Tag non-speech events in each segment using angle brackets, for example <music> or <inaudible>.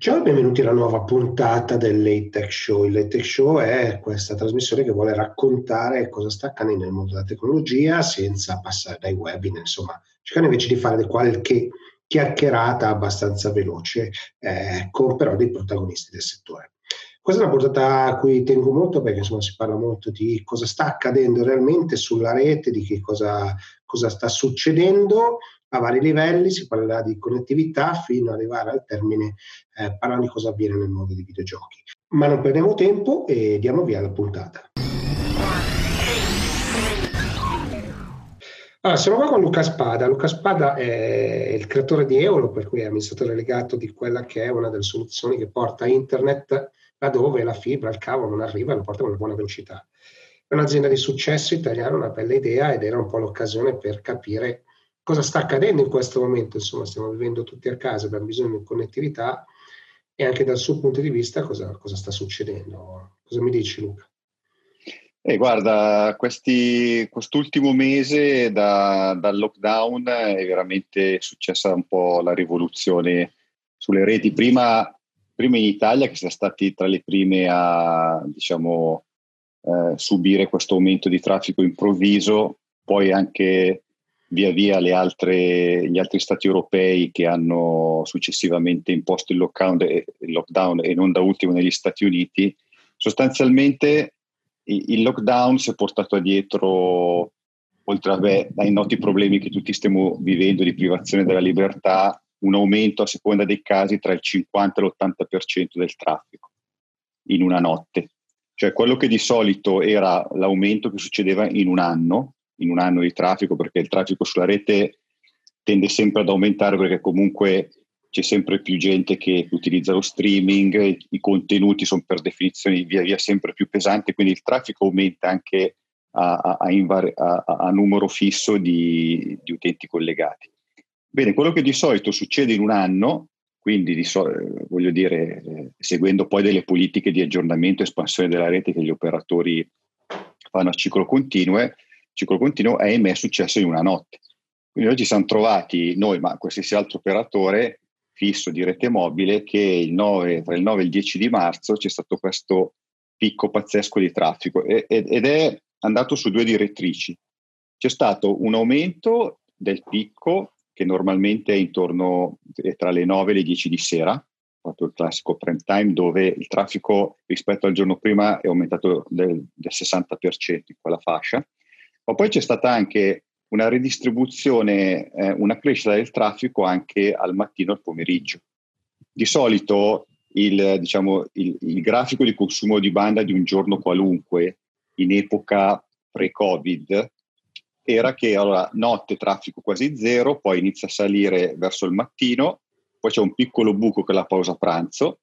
Ciao e benvenuti alla nuova puntata del Late Tech Show. Il Late Tech Show è questa trasmissione che vuole raccontare cosa sta accadendo nel mondo della tecnologia senza passare dai webinar, insomma, cercando invece di fare qualche chiacchierata abbastanza veloce, eh, con però dei protagonisti del settore. Questa è una puntata a cui tengo molto perché insomma si parla molto di cosa sta accadendo realmente sulla rete, di che cosa, cosa sta succedendo a vari livelli, si parlerà di connettività fino ad arrivare al termine eh, parlando di cosa avviene nel mondo dei videogiochi. Ma non perdiamo tempo e diamo via alla puntata. Allora, siamo qua con Luca Spada. Luca Spada è il creatore di Eolo, per cui è amministratore delegato di quella che è una delle soluzioni che porta internet laddove la fibra, il cavo non arriva e lo porta con una buona velocità. È un'azienda di successo italiana, una bella idea ed era un po' l'occasione per capire cosa sta accadendo in questo momento. Insomma, stiamo vivendo tutti a casa, abbiamo bisogno di connettività e anche dal suo punto di vista cosa, cosa sta succedendo. Cosa mi dici Luca? Eh, guarda, questi, quest'ultimo mese da, dal lockdown è veramente successa un po' la rivoluzione sulle reti. Prima, prima in Italia, che siamo stati tra le prime a diciamo, eh, subire questo aumento di traffico improvviso, poi anche via via altre, gli altri stati europei che hanno successivamente imposto il lockdown, il lockdown e non da ultimo negli Stati Uniti, sostanzialmente il lockdown si è portato dietro, oltre vabbè, ai noti problemi che tutti stiamo vivendo di privazione della libertà, un aumento a seconda dei casi tra il 50 e l'80% del traffico in una notte. Cioè quello che di solito era l'aumento che succedeva in un anno, in un anno di traffico, perché il traffico sulla rete tende sempre ad aumentare perché comunque c'è sempre più gente che utilizza lo streaming, i contenuti sono per definizione via via sempre più pesanti, quindi il traffico aumenta anche a, a, a, a numero fisso di, di, utenti collegati. Bene, quello che di solito succede in un anno, quindi so, voglio dire, eh, seguendo poi delle politiche di aggiornamento e espansione della rete che gli operatori fanno a ciclo continuo, ciclo continuo, ahimè è successo in una notte. Quindi ci siamo trovati, noi, ma qualsiasi altro operatore, fisso di rete mobile che il 9, tra il 9 e il 10 di marzo c'è stato questo picco pazzesco di traffico ed è andato su due direttrici. C'è stato un aumento del picco che normalmente è intorno è tra le 9 e le 10 di sera, proprio il classico prime time, dove il traffico rispetto al giorno prima è aumentato del, del 60% in quella fascia. Ma poi c'è stata anche una ridistribuzione, eh, una crescita del traffico anche al mattino e al pomeriggio. Di solito il, diciamo, il, il, grafico di consumo di banda di un giorno qualunque in epoca pre-Covid era che allora, notte traffico quasi zero, poi inizia a salire verso il mattino, poi c'è un piccolo buco che è la pausa pranzo,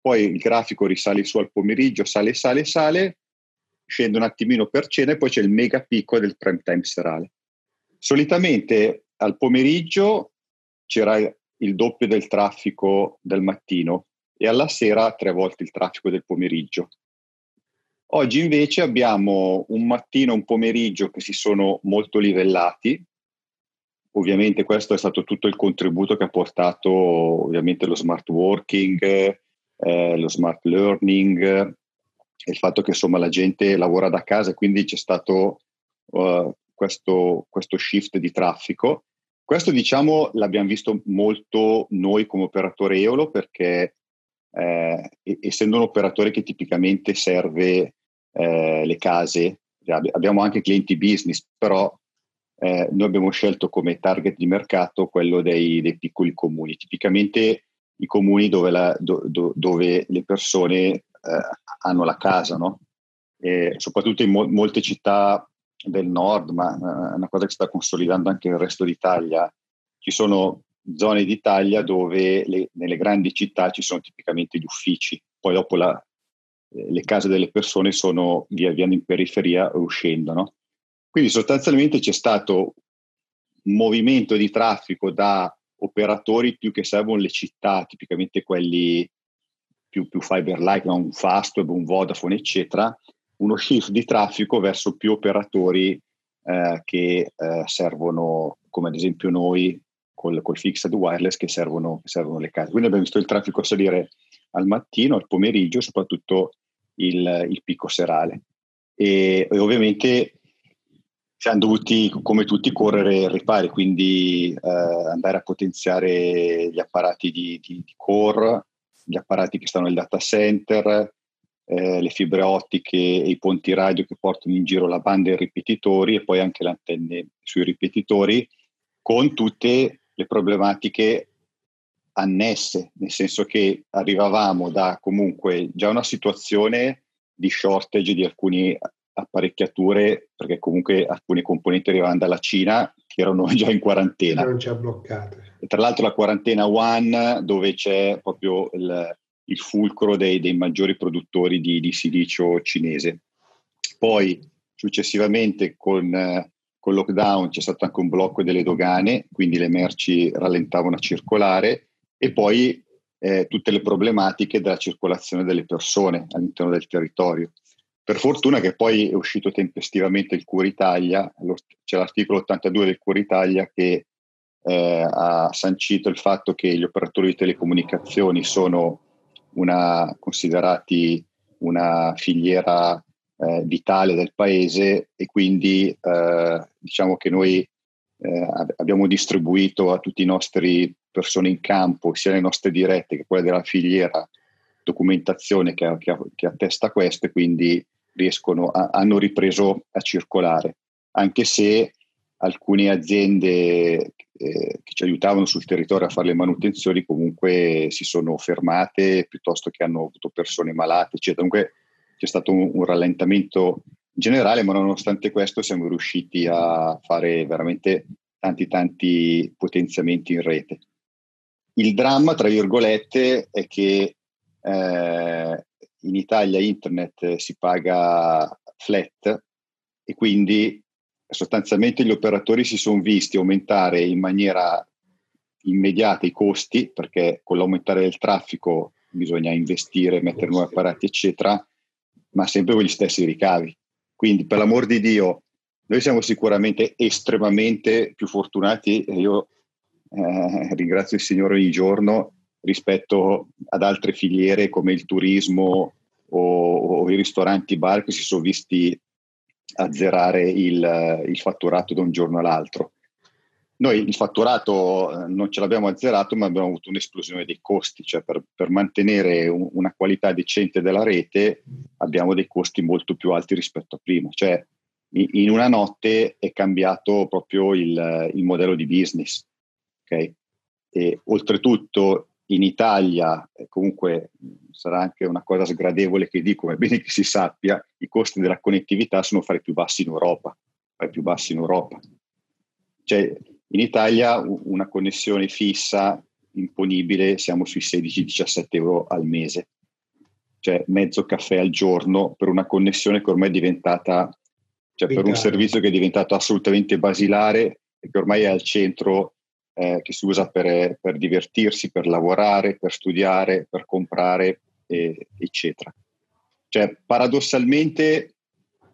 poi il grafico risale su al pomeriggio, sale, sale, sale, scende un attimino per cena e poi c'è il mega picco del prime time serale. Solitamente al pomeriggio c'era il doppio del traffico del mattino e alla sera tre volte il traffico del pomeriggio. Oggi invece abbiamo un mattino e un pomeriggio che si sono molto livellati. Ovviamente questo è stato tutto il contributo che ha portato ovviamente lo smart working, eh, lo smart learning, il fatto che insomma la gente lavora da casa e quindi c'è stato uh, questo, questo shift di traffico. Questo diciamo l'abbiamo visto molto noi come operatore Eolo perché eh, essendo un operatore che tipicamente serve eh, le case, abbiamo anche clienti business, però eh, noi abbiamo scelto come target di mercato quello dei, dei piccoli comuni, tipicamente i comuni dove, la, do, do, dove le persone hanno la casa, no? E soprattutto in mo- molte città del nord, ma è una cosa che sta consolidando anche nel resto d'Italia. Ci sono zone d'Italia dove le, nelle grandi città ci sono tipicamente gli uffici, poi dopo la, eh, le case delle persone sono via via in periferia o uscendo. No? Quindi sostanzialmente c'è stato un movimento di traffico da operatori più che servono le città, tipicamente quelli più, più fiber-like, no? un Fastweb, un Vodafone, eccetera, uno shift di traffico verso più operatori eh, che eh, servono, come ad esempio noi, col, col fixed wireless che servono, che servono le case. Quindi abbiamo visto il traffico salire al mattino, al pomeriggio, soprattutto il, il picco serale. E, e, ovviamente siamo dovuti, come tutti, correre ripari, quindi eh, andare a potenziare gli apparati di, di, di, core, gli apparati che stanno nel data center, eh, le fibre ottiche e i ponti radio che portano in giro la banda e i ripetitori e poi anche le antenne sui ripetitori, con tutte le problematiche annesse, nel senso che arrivavamo da comunque già una situazione di shortage di alcune apparecchiature, perché comunque alcuni componenti arrivavano dalla Cina che erano <laughs> già in quarantena. Non ci ha bloccate. E tra l'altro la quarantena One, dove c'è proprio il, il fulcro dei, dei, maggiori produttori di, di, silicio cinese. Poi successivamente con, con lockdown c'è stato anche un blocco delle dogane, quindi le merci rallentavano a circolare e poi eh, tutte le problematiche della circolazione delle persone all'interno del territorio. Per fortuna che poi è uscito tempestivamente il Cura Italia, c'è l'articolo 82 del Cura Italia che eh, ha sancito il fatto che gli operatori di telecomunicazioni sono una, considerati una filiera eh, vitale del paese e quindi eh, diciamo che noi eh, abbiamo distribuito a tutti i nostri persone in campo, sia le nostre dirette che quelle della filiera, documentazione che, che, che attesta queste, quindi riescono a, hanno ripreso a circolare, anche se alcune aziende eh, che ci aiutavano sul territorio a fare le manutenzioni comunque si sono fermate piuttosto che hanno avuto persone malate, eccetera. Comunque c'è stato un, un rallentamento generale, ma nonostante questo siamo riusciti a fare veramente tanti tanti potenziamenti in rete. Il dramma, tra virgolette, è che eh, in Italia internet si paga flat e quindi sostanzialmente gli operatori si sono visti aumentare in maniera immediata i costi perché con l'aumentare del traffico bisogna investire, mettere nuovi apparati, eccetera, ma sempre con gli stessi ricavi. Quindi, per l'amor di Dio, noi siamo sicuramente estremamente più fortunati e io eh, ringrazio il Signore ogni giorno rispetto ad altre filiere come il turismo o, o i ristoranti bar che si sono visti azzerare il, il fatturato da un giorno all'altro. Noi il fatturato eh, non ce l'abbiamo azzerato, ma abbiamo avuto un'esplosione dei costi, cioè per, per mantenere un, una qualità decente della rete abbiamo dei costi molto più alti rispetto a prima. Cioè in una notte è cambiato proprio il, il modello di business. Okay? E, oltretutto in Italia, comunque sarà anche una cosa sgradevole che dico, ma è bene che si sappia, i costi della connettività sono fra i più bassi in Europa, fra i più bassi in Europa. Cioè, in Italia una connessione fissa imponibile siamo sui 16-17 euro al mese, cioè mezzo caffè al giorno per una connessione che ormai è diventata, cioè per un servizio che è diventato assolutamente basilare e che ormai è al centro eh, che si usa per, per, divertirsi, per lavorare, per studiare, per comprare, eh, eccetera. Cioè, paradossalmente,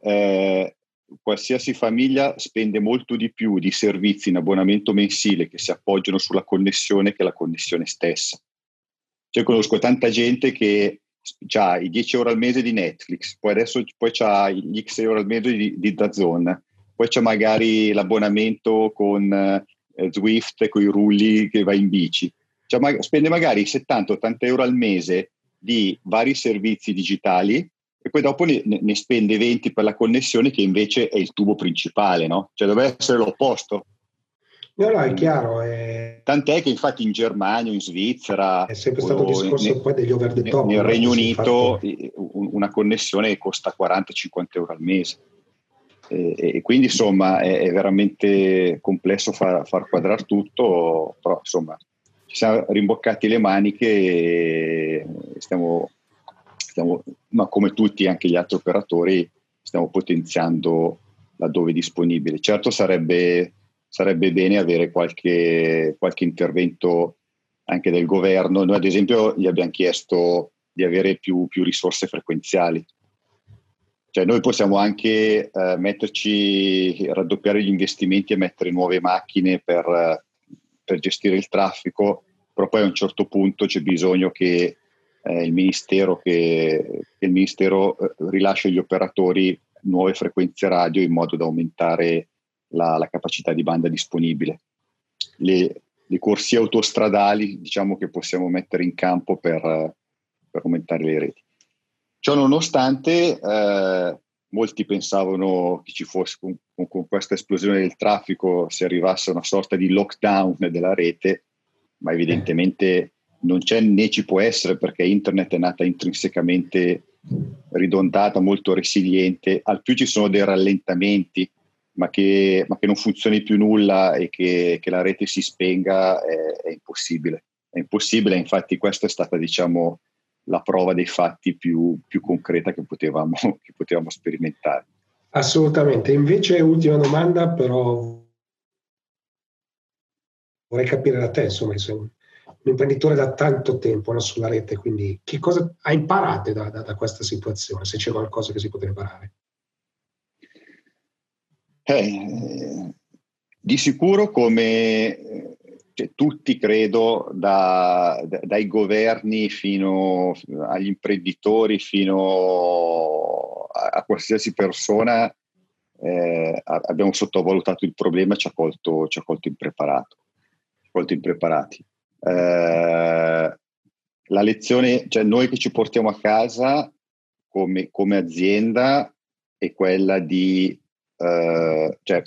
eh, qualsiasi famiglia spende molto di più di servizi in abbonamento mensile che si appoggiano sulla connessione che la connessione stessa. Cioè, conosco tanta gente che ha i 10 euro al mese di Netflix, poi adesso poi ha gli X euro al mese di, di DAZN, poi c'è magari l'abbonamento con Zwift con i rulli che va in bici. Cioè, ma, spende magari 70-80 euro al mese di vari servizi digitali e poi dopo ne, ne, spende 20 per la connessione che invece è il tubo principale, no? Cioè deve essere l'opposto. No, no, è chiaro. È... Tant'è che infatti in Germania, in Svizzera... È sempre stato discorso poi degli over the top. Nel Regno Unito fatto... una connessione costa 40-50 euro al mese. E, e quindi insomma è, è veramente complesso far, far quadrare tutto, però insomma ci siamo rimboccati le maniche e stiamo, stiamo ma come tutti anche gli altri operatori, stiamo potenziando laddove disponibile. Certo sarebbe, sarebbe bene avere qualche, qualche intervento anche del governo. Noi ad esempio gli abbiamo chiesto di avere più, più risorse frequenziali cioè noi possiamo anche eh, metterci, raddoppiare gli investimenti e mettere nuove macchine per, per gestire il traffico, però poi a un certo punto c'è bisogno che eh, il Ministero, che, che il ministero eh, rilasci agli operatori nuove frequenze radio in modo da aumentare la, la capacità di banda disponibile. Le, le, corsie autostradali diciamo che possiamo mettere in campo per, per aumentare le reti. Ciò nonostante, eh, molti pensavano che ci fosse con, con, questa esplosione del traffico si arrivasse a una sorta di lockdown della rete, ma evidentemente non c'è né ci può essere perché internet è nata intrinsecamente ridondata, molto resiliente, al più ci sono dei rallentamenti, ma che, ma che non funzioni più nulla e che, che la rete si spenga è, è, impossibile. È impossibile, infatti questa è stata diciamo, la prova dei fatti più, più concreta che potevamo, <laughs> che potevamo sperimentare. Assolutamente. Invece, ultima domanda, però vorrei capire da te, insomma, sei un, imprenditore da tanto tempo no, sulla rete, quindi che cosa hai imparato da, da, da, questa situazione, se c'è qualcosa che si poteva imparare? Eh, di sicuro come cioè, tutti credo, da, da, dai governi fino agli imprenditori, fino a, a qualsiasi persona, eh, abbiamo sottovalutato il problema e ci ha colto, ci ha colto impreparato, colto impreparati. Eh, la lezione, cioè noi che ci portiamo a casa come, come azienda è quella di, eh, cioè,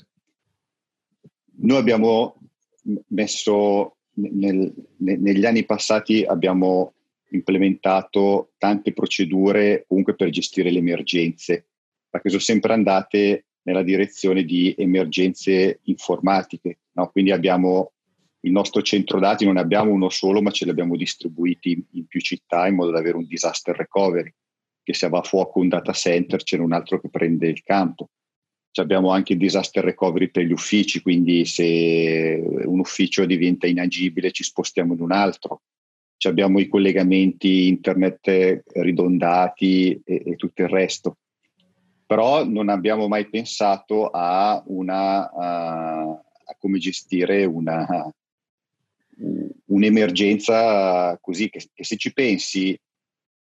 noi abbiamo messo nel, negli anni passati abbiamo implementato tante procedure comunque per gestire le emergenze, perché sono sempre andate nella direzione di emergenze informatiche. No? Quindi abbiamo il nostro centro dati, non ne abbiamo uno solo, ma ce li abbiamo distribuiti in più città in modo da avere un disaster recovery, che se va a fuoco un data center c'è un altro che prende il campo abbiamo anche il disaster recovery per gli uffici, quindi se un ufficio diventa inagibile ci spostiamo in un altro. Ci abbiamo i collegamenti internet ridondati e, e, tutto il resto. Però non abbiamo mai pensato a, una, a, a come gestire una, un'emergenza così, che, che se ci pensi,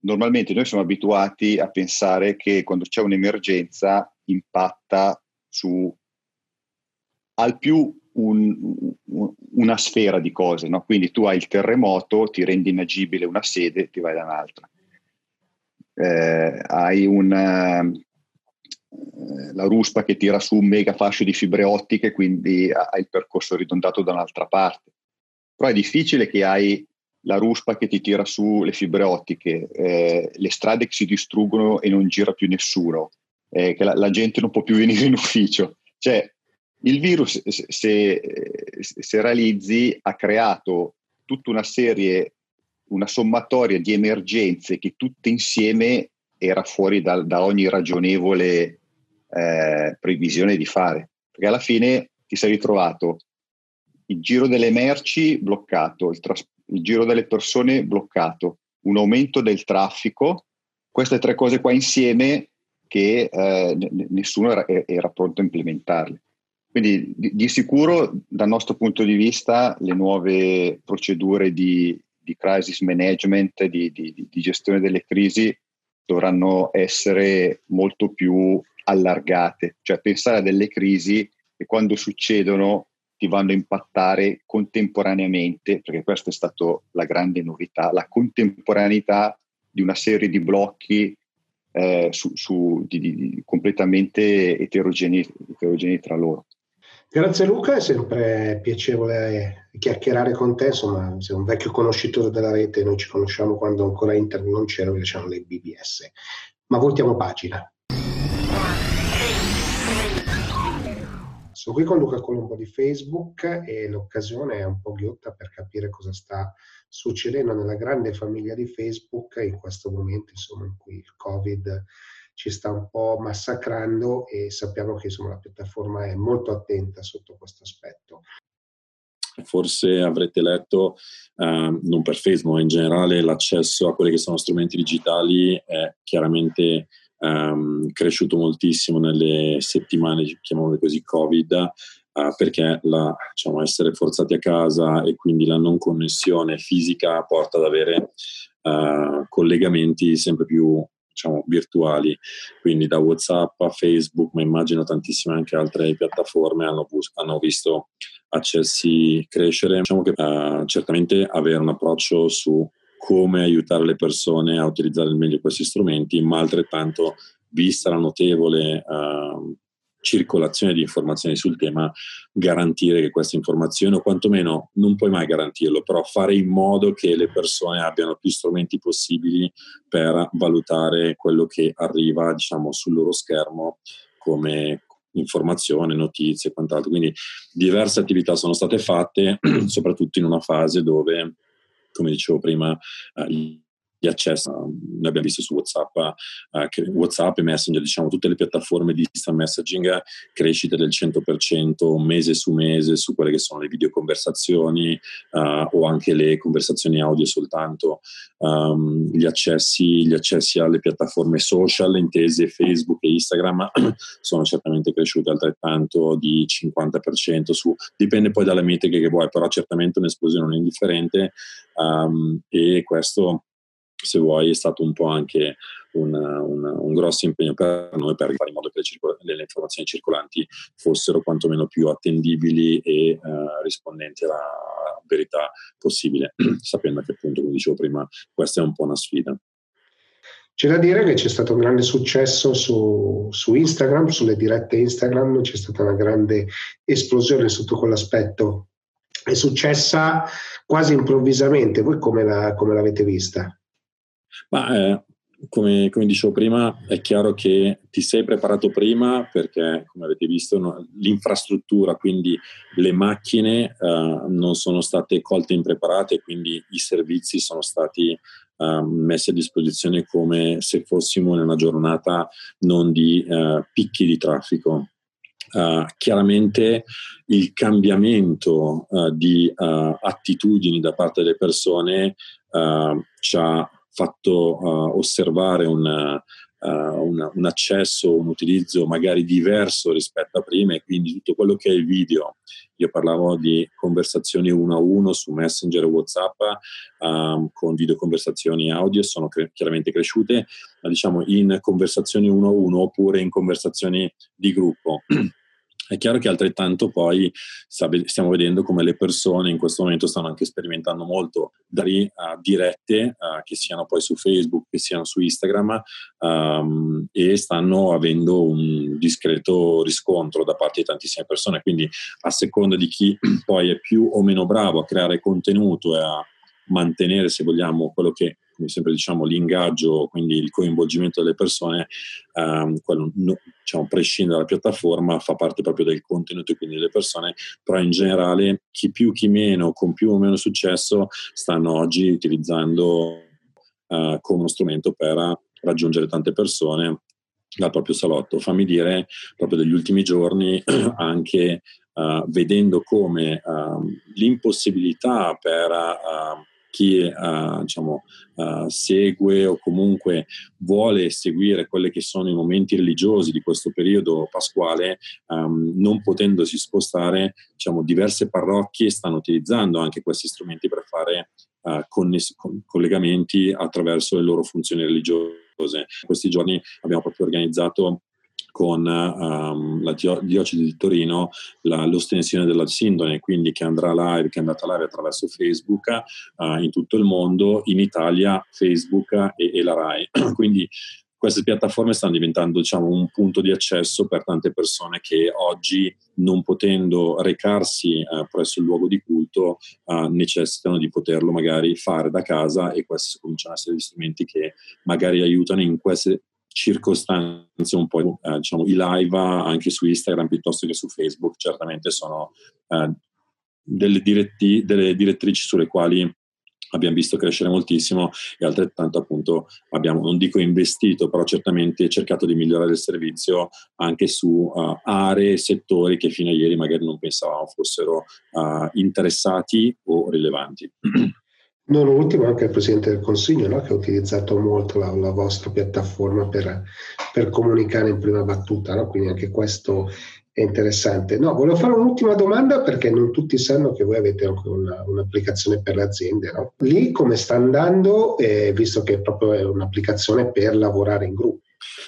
normalmente noi siamo abituati a pensare che quando c'è un'emergenza impatta su al più un, una sfera di cose, no? quindi tu hai il terremoto, ti rendi inagibile una sede, ti vai da un'altra. Eh, hai una, eh, la ruspa che tira su un mega fascio di fibre ottiche, quindi hai il percorso ridondato da un'altra parte. Però è difficile che hai la ruspa che ti tira su le fibre ottiche, eh, le strade che si distruggono e non gira più nessuno, eh, che la, la, gente non può più venire in ufficio. Cioè, il virus, se, se, realizzi, ha creato tutta una serie, una sommatoria di emergenze che tutte insieme era fuori da, da ogni ragionevole eh, previsione di fare. Perché alla fine ti sei ritrovato il giro delle merci bloccato, il, tras- il giro delle persone bloccato, un aumento del traffico, queste tre cose qua insieme che eh, nessuno era, era, pronto a implementarle. Quindi di, di, sicuro dal nostro punto di vista le nuove procedure di, di crisis management, di, di, gestione delle crisi dovranno essere molto più allargate, cioè pensare a delle crisi che quando succedono ti vanno a impattare contemporaneamente, perché questa è stata la grande novità, la contemporaneità di una serie di blocchi eh, su, su, di, di, completamente eterogenei, eterogenei tra loro. Grazie Luca, è sempre piacevole chiacchierare con te, insomma sei un vecchio conoscitore della rete, noi ci conosciamo quando ancora internet non c'era, diciamo le BBS. Ma voltiamo pagina. Sono qui con Luca Colombo di Facebook e l'occasione è un po' ghiotta per capire cosa sta succedendo nella grande famiglia di Facebook in questo momento insomma, in cui il Covid ci sta un po' massacrando e sappiamo che insomma, la piattaforma è molto attenta sotto questo aspetto. Forse avrete letto, eh, non per Facebook, ma in generale l'accesso a quelli che sono strumenti digitali è chiaramente um, cresciuto moltissimo nelle settimane, chiamiamole così, Covid, uh, perché la, diciamo, essere forzati a casa e quindi la non connessione fisica porta ad avere uh, collegamenti sempre più diciamo, virtuali, quindi da WhatsApp a Facebook, ma immagino tantissime anche altre piattaforme hanno, hanno visto accessi crescere. Diciamo che uh, certamente avere un approccio su come aiutare le persone a utilizzare al meglio questi strumenti, ma altrettanto, vista la notevole uh, circolazione di informazioni sul tema, garantire che queste informazioni, o quantomeno non puoi mai garantirlo, però fare in modo che le persone abbiano più strumenti possibili per valutare quello che arriva diciamo, sul loro schermo come informazione, notizie e quant'altro. Quindi diverse attività sono state fatte, <clears throat> soprattutto in una fase dove come dicevo prima, eh, di accesso. Noi abbiamo visto su WhatsApp, che WhatsApp e Messenger, diciamo tutte le piattaforme di instant messaging, crescite del 100% mese su mese su quelle che sono le videoconversazioni uh, o anche le conversazioni audio soltanto. Um, gli, accessi, gli accessi alle piattaforme social, intese Facebook e Instagram, <clears throat> sono certamente cresciuti altrettanto di 50%. Su, dipende poi dalle metriche che vuoi, però certamente un'esplosione non indifferente um, e questo se vuoi, è stato un po' anche un, un, un grosso impegno per noi per fare in modo che le, circol- le, informazioni circolanti fossero quantomeno più attendibili e uh, rispondenti alla verità possibile, <clears throat> sapendo che appunto, come dicevo prima, questa è un po' una sfida. C'è da dire che c'è stato un grande successo su, su, Instagram, sulle dirette Instagram, c'è stata una grande esplosione sotto quell'aspetto. È successa quasi improvvisamente. Voi come, la, come l'avete vista? Ma eh, come, come, dicevo prima, è chiaro che ti sei preparato prima perché, come avete visto, no, l'infrastruttura, quindi le macchine uh, non sono state colte impreparate, quindi i servizi sono stati uh, messi a disposizione come se fossimo in una giornata non di uh, picchi di traffico. chiaramente il cambiamento di attitudini da parte delle persone ci ha fatto uh, osservare una, uh, una, un accesso, un utilizzo magari diverso rispetto a prima e quindi tutto quello che è il video. Io parlavo di conversazioni uno a uno su Messenger e WhatsApp um, con videoconversazioni audio, sono cre- chiaramente cresciute, ma diciamo in conversazioni uno a uno oppure in conversazioni di gruppo. <clears throat> È chiaro che altrettanto poi stiamo vedendo come le persone in questo momento stanno anche sperimentando molto dari uh, dirette, uh, che siano poi su Facebook, che siano su Instagram, um, e stanno avendo un discreto riscontro da parte di tantissime persone. Quindi a seconda di chi <clears throat> poi è più o meno bravo a creare contenuto e a mantenere, se vogliamo, quello che come sempre diciamo, l'ingaggio, quindi il coinvolgimento delle persone, ehm, quello no, diciamo, prescinde dalla piattaforma, fa parte proprio del contenuto e quindi delle persone, però in generale chi più chi meno, con più o meno successo, stanno oggi utilizzando eh, come uno strumento per raggiungere tante persone dal proprio salotto. Fammi dire, proprio degli ultimi giorni, <clears throat> anche uh, vedendo come uh, l'impossibilità per uh, chi uh, diciamo, uh, segue o comunque vuole seguire quelli che sono i momenti religiosi di questo periodo pasquale, um, non potendosi spostare, diciamo, diverse parrocchie stanno utilizzando anche questi strumenti per fare uh, conness- collegamenti attraverso le loro funzioni religiose. In questi giorni abbiamo proprio organizzato con um, la diocesi di Torino la, l'ostensione della sindone, quindi che andrà live, che è andata live attraverso Facebook uh, in tutto il mondo, in Italia Facebook e, e la RAI. <clears throat> quindi queste piattaforme stanno diventando diciamo, un punto di accesso per tante persone che oggi, non potendo recarsi eh, presso il luogo di culto, eh, necessitano di poterlo magari fare da casa e questi cominciano a essere gli strumenti che magari aiutano in queste circostanze un po' eh, diciamo i live anche su Instagram piuttosto che su Facebook certamente sono eh, delle, diretti, delle direttrici sulle quali abbiamo visto crescere moltissimo e altrettanto appunto abbiamo, non dico investito, però certamente cercato di migliorare il servizio anche su uh, aree, settori che fino a ieri magari non pensavamo fossero uh, interessati o rilevanti. <clears throat> Non ultimo anche il Presidente del Consiglio no? che ha utilizzato molto la, la vostra piattaforma per, per, comunicare in prima battuta, no? quindi anche questo È interessante. No, volevo fare un'ultima domanda perché non tutti sanno che voi avete anche una, un'applicazione per le aziende. No? Lì come sta andando, eh, visto che è proprio un'applicazione per lavorare in gruppo?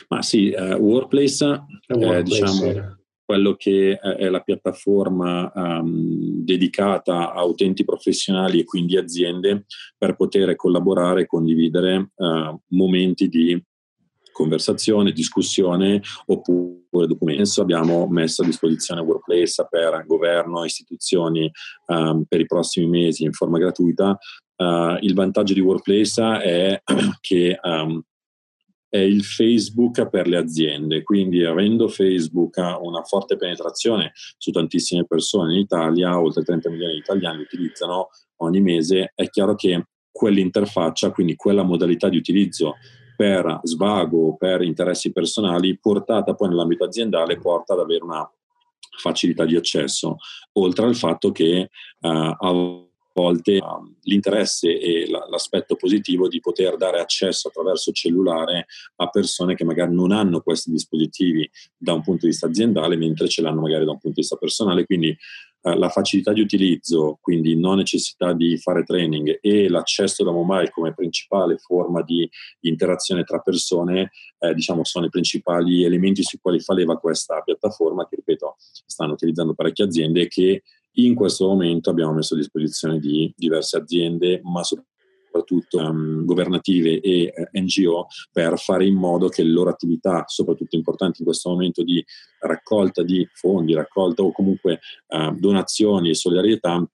Ma sì, uh, Workplace, è workplace diciamo. Quello che è la piattaforma um, dedicata a utenti professionali e quindi aziende per poter collaborare e condividere uh, momenti di conversazione, discussione oppure documenti. Abbiamo messo a disposizione Workplace per governo, istituzioni um, per i prossimi mesi in forma gratuita. Uh, il vantaggio di Workplace è <clears throat> che um, è il Facebook per le aziende, quindi avendo Facebook una forte penetrazione su tantissime persone in Italia, oltre 30 milioni di italiani utilizzano ogni mese, è chiaro che quell'interfaccia, quindi quella modalità di utilizzo per svago, per interessi personali, portata poi nell'ambito aziendale, porta ad avere una facilità di accesso, oltre al fatto che a volte l'interesse e la, l'aspetto positivo di poter dare accesso attraverso cellulare a persone che magari non hanno questi dispositivi da un punto di vista aziendale, mentre ce l'hanno magari da un punto di vista personale. Quindi eh, la facilità di utilizzo, quindi non necessità di fare training e l'accesso da mobile come principale forma di interazione tra persone, eh, diciamo, sono i principali elementi sui quali fa leva questa piattaforma che, ripeto, stanno utilizzando parecchie aziende che in questo momento abbiamo messo a disposizione di diverse aziende, ma soprattutto um, governative e eh, NGO, per fare in modo che le loro attività, soprattutto importanti in questo momento di raccolta di fondi, raccolta o comunque uh, donazioni e solidarietà,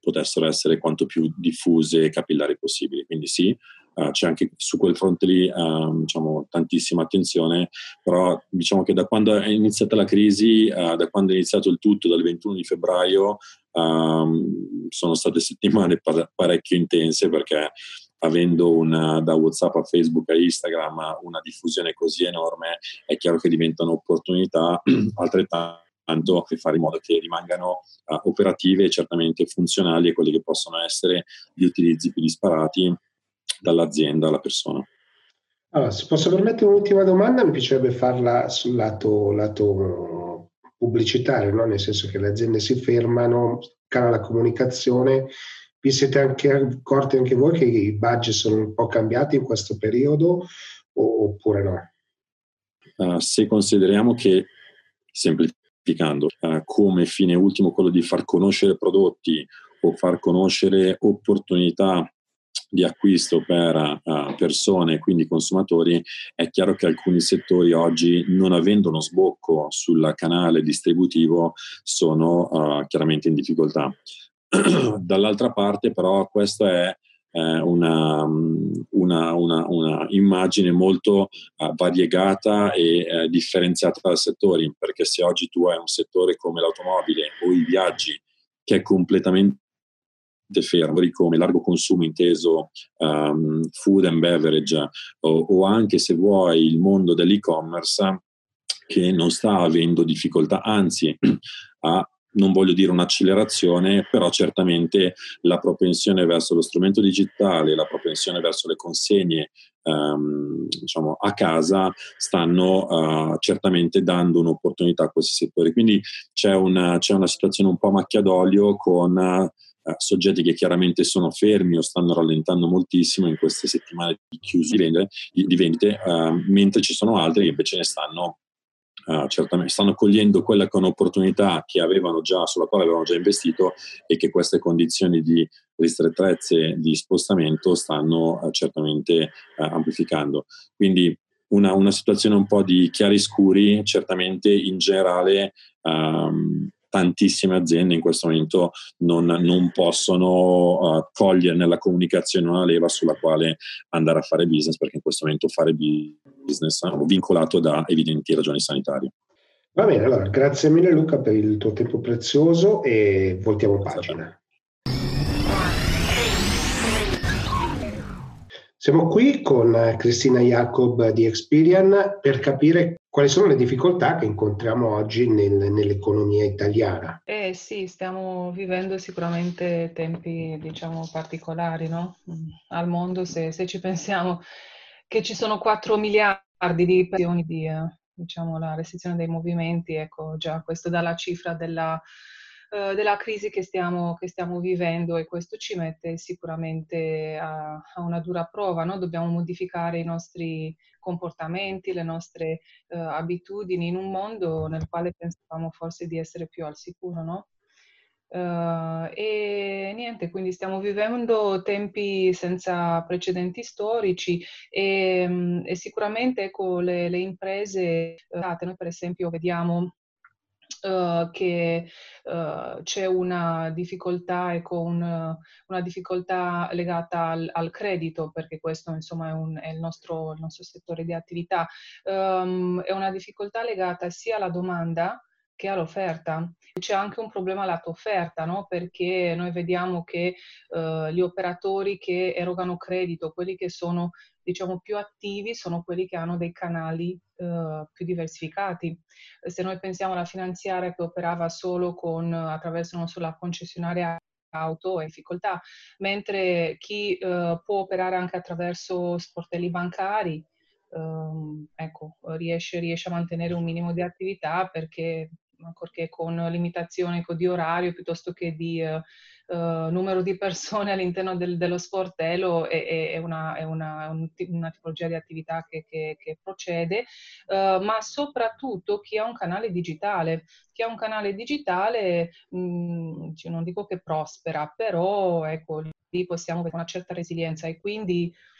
potessero essere quanto più diffuse e capillari possibili. Quindi sì, uh, c'è anche su quel fronte lì uh, diciamo, tantissima attenzione, però diciamo che da quando è iniziata la crisi, uh, da quando è iniziato il tutto, dal 21 di febbraio, um, sono state settimane par- parecchio intense perché avendo una, da WhatsApp a Facebook a Instagram una diffusione così enorme, è chiaro che diventano opportunità <clears throat> altrettanto per fare in modo che rimangano uh, operative e certamente funzionali e quelli che possono essere gli utilizzi più disparati dall'azienda alla persona. Allora, se posso permettere un'ultima domanda, mi piacerebbe farla sul lato, lato pubblicitario, no? nel senso che le aziende si fermano, cala la comunicazione. Vi siete anche accorti anche voi che i budget sono un po' cambiati in questo periodo oppure no? Uh, se consideriamo che, semplificando, uh, come fine ultimo quello di far conoscere prodotti o far conoscere opportunità di acquisto per uh, persone, quindi consumatori, è chiaro che alcuni settori oggi, non avendo uno sbocco sul canale distributivo, sono uh, chiaramente in difficoltà. <clears throat> Dall'altra parte, però, questa è eh, una, una, una, una, immagine molto uh, variegata e uh, differenziata dai settori, perché se oggi tu hai un settore come l'automobile o i viaggi che è completamente fermo, come largo consumo inteso um, food and beverage o, o anche se vuoi il mondo dell'e-commerce che non sta avendo difficoltà, anzi <clears throat> ha non voglio dire un'accelerazione, però certamente la propensione verso lo strumento digitale, la propensione verso le consegne um, diciamo, a casa stanno uh, certamente dando un'opportunità a questi settori. Quindi c'è una, c'è una situazione un po' macchia d'olio con eh, soggetti che chiaramente sono fermi o stanno rallentando moltissimo in queste settimane di chiusi di vendite, di uh, mentre ci sono altri che invece ne stanno Uh, certamente stanno cogliendo quella che è un'opportunità che avevano già, sulla quale avevano già investito e che queste condizioni di ristrettezze di spostamento stanno uh, certamente uh, amplificando. Quindi una, una, situazione un po' di chiari-scuri, certamente in generale um, tantissime aziende in questo momento non, non possono uh, cogliere nella comunicazione una leva sulla quale andare a fare business, perché in questo momento fare business è vincolato da evidenti ragioni sanitarie. Va bene, allora grazie mille Luca per il tuo tempo prezioso e voltiamo pagina. Siamo qui con Cristina Jacob di Experian per capire quali sono le difficoltà che incontriamo oggi nel, nell'economia italiana. Eh sì, stiamo vivendo sicuramente tempi, diciamo, particolari, no? Al mondo, se, se ci pensiamo che ci sono 4 miliardi di persone di, diciamo, la restrizione dei movimenti, ecco già questo dà la cifra della, uh, della crisi che stiamo, che stiamo, vivendo e questo ci mette sicuramente a, a una dura prova, no? dobbiamo modificare i nostri comportamenti, le nostre uh, abitudini in un mondo nel quale pensavamo forse di essere più al sicuro, no? Uh, e niente, quindi stiamo vivendo tempi senza precedenti storici e, mm, e sicuramente ecco, le, le imprese, uh, noi per esempio vediamo Uh, che uh, c'è una difficoltà, ecco, un, una difficoltà legata al, al, credito, perché questo insomma è, un, è il, nostro, il, nostro, settore di attività, um, è una difficoltà legata sia alla domanda che all'offerta. C'è anche un problema lato offerta, no? perché noi vediamo che uh, gli operatori che erogano credito, quelli che sono diciamo più attivi, sono quelli che hanno dei canali uh, più diversificati. Se noi pensiamo alla finanziaria che operava solo con, attraverso non solo la concessionaria auto è difficoltà, mentre chi uh, può operare anche attraverso sportelli bancari, um, ecco, riesce, riesce, a mantenere un minimo di attività perché ancorché con limitazioni di orario piuttosto che di uh, uh, numero di persone <laughs> all'interno del, dello sportello, è, è, una, è una, una, tipologia di attività che, che, che procede, uh, ma soprattutto chi ha un canale digitale. Chi ha un canale digitale, mh, mm, non dico che prospera, però ecco, lì possiamo avere una certa resilienza e quindi eh,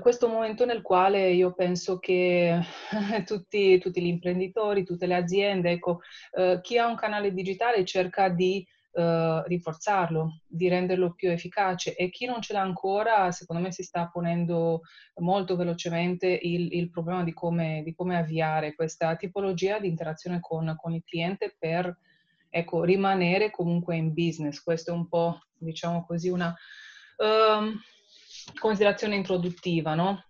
questo momento nel quale io penso che <laughs> tutti, tutti, gli imprenditori, tutte le aziende, ecco, eh, chi ha un canale digitale cerca di eh, rinforzarlo, di renderlo più efficace e chi non ce l'ha ancora, secondo me si sta ponendo molto velocemente il, il problema di come, di come, avviare questa tipologia di interazione con, con il cliente per ecco, rimanere comunque in business. Questo è un po', diciamo così, una... Um, considerazione introduttiva, no?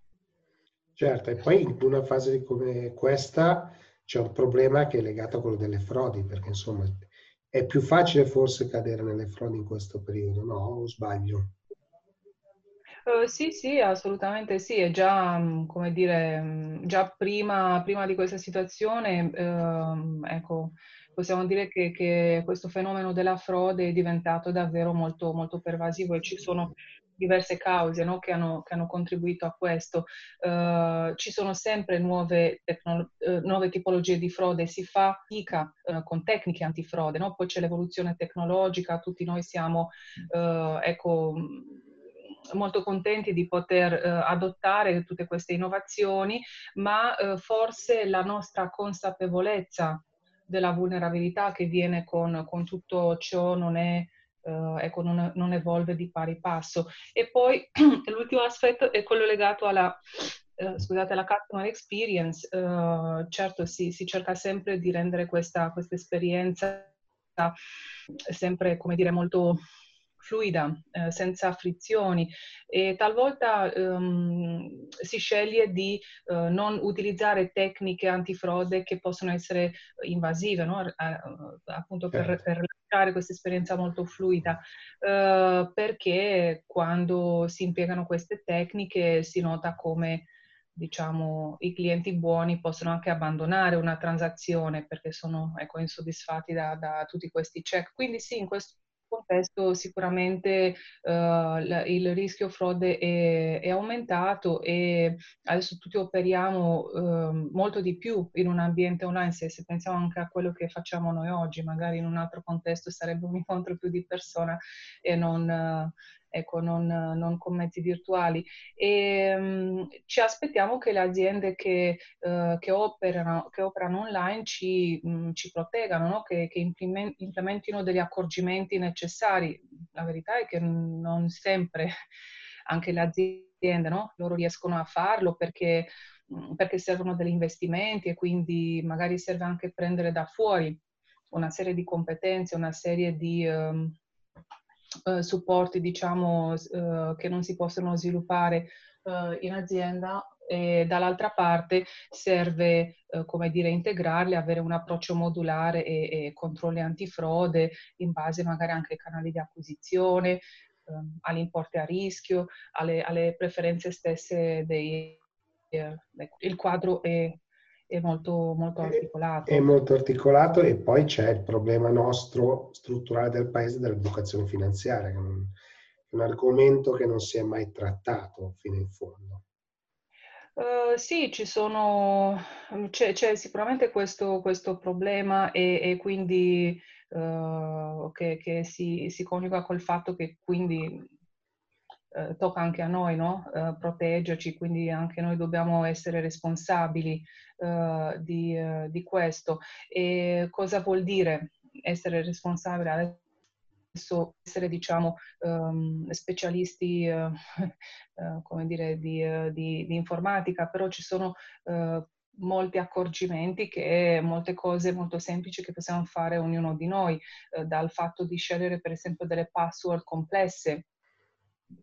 Certo, e poi in una fase come questa c'è un problema che è legato a quello delle frodi, perché insomma è più facile forse cadere nelle frodi in questo periodo, no? O sbaglio? Uh, sì, sì, assolutamente sì, e già, mm, come dire, mm, già prima, prima di questa situazione, uh, ecco, possiamo dire che, che, questo fenomeno della frode è diventato davvero molto, molto pervasivo e ci sono diverse cause no? che, hanno, che, hanno, contribuito a questo. Uh, ci sono sempre nuove, tecnolo- uh, nuove, tipologie di frode, si fa fatica uh, con tecniche antifrode, no? poi c'è l'evoluzione tecnologica, tutti noi siamo ecco, molto contenti di poter adottare tutte queste innovazioni, ma forse la nostra consapevolezza della vulnerabilità che viene con, con tutto ciò non è Uh, ecco, non, non, evolve di pari passo. E poi <clears throat> l'ultimo aspetto è quello legato alla, uh, scusate, alla customer experience. Uh, certo, si, si, cerca sempre di rendere questa, questa esperienza sempre, come dire, molto fluida, eh, senza frizioni e talvolta um, si sceglie di uh, non utilizzare tecniche antifrode che possono essere invasive, no? eh, appunto per, certo. per lasciare questa esperienza molto fluida, uh, perché quando si impiegano queste tecniche si nota come diciamo, i clienti buoni possono anche abbandonare una transazione perché sono ecco, insoddisfatti da, da, tutti questi check. Quindi sì, in questo contesto sicuramente uh, il rischio frode è, è, aumentato e adesso tutti operiamo uh, molto di più in un ambiente online, se, se, pensiamo anche a quello che facciamo noi oggi, magari in un altro contesto sarebbe un incontro più di persona e non... ecco, non, non, mezzi virtuali. E um, ci aspettiamo che le aziende che, uh, che, operano, che operano, online ci, um, ci proteggano, no? che, che implementino degli accorgimenti necessari. La verità è che non sempre anche le aziende, no? loro riescono a farlo perché, mm, perché servono degli investimenti e quindi magari serve anche prendere da fuori una serie di competenze, una serie di, um, eh, supporti diciamo eh, che non si possono sviluppare eh, in azienda e dall'altra parte serve eh, come dire integrarli, avere un approccio modulare e, e, controlli antifrode in base magari anche ai canali di acquisizione, ehm, agli a rischio, alle, alle preferenze stesse dei, eh, ecco, il quadro è è molto, molto articolato. È, è molto articolato e poi c'è il problema nostro strutturale del paese dell'educazione finanziaria, che è un, un argomento che non si è mai trattato fino in fondo. Uh, sì, ci sono, c'è, c'è sicuramente questo, questo problema e, e quindi uh, che, che si, si, coniuga col fatto che quindi uh, tocca anche a noi no? proteggerci, quindi anche noi dobbiamo essere responsabili di, di, questo. E cosa vuol dire essere responsabile? essere diciamo um, specialisti uh, uh, <laughs> come dire, di, di, di, informatica, però ci sono molti accorgimenti che molte cose molto semplici che possiamo fare ognuno di noi, dal fatto di scegliere per esempio delle password complesse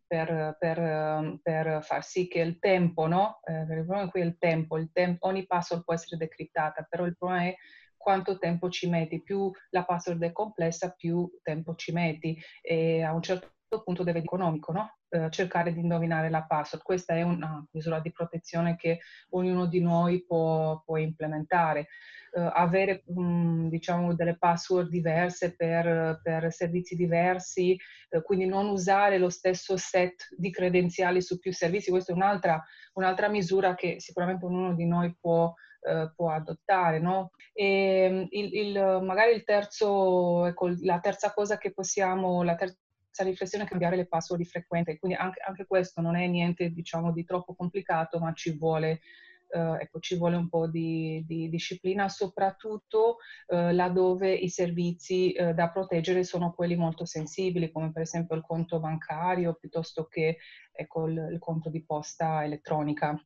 per, per, per, far sì che il tempo, no? Eh, il problema qui è il tempo, il tempo, ogni password può essere decriptata, però il problema è quanto tempo ci metti. Più la password è complessa, più tempo ci metti e a un certo punto deve economico, no? eh, cercare di indovinare la password. Questa è una misura di protezione che ognuno di noi può, può implementare. Eh, avere mh, diciamo delle password diverse per, per servizi diversi, eh, quindi non usare lo stesso set di credenziali su più servizi, questa è un'altra, un'altra misura che sicuramente ognuno di noi può eh, può adottare. No? E mm, il, il, magari il terzo, ecco, la terza cosa che possiamo, la terza riflessione è cambiare le password di frequente, quindi anche, anche questo non è niente diciamo di troppo complicato, ma ci vuole Uh, ecco, ci vuole un po' di, di disciplina, soprattutto uh, laddove i servizi uh, da proteggere sono quelli molto sensibili, come per esempio il conto bancario piuttosto che ecco, il, il conto di posta elettronica.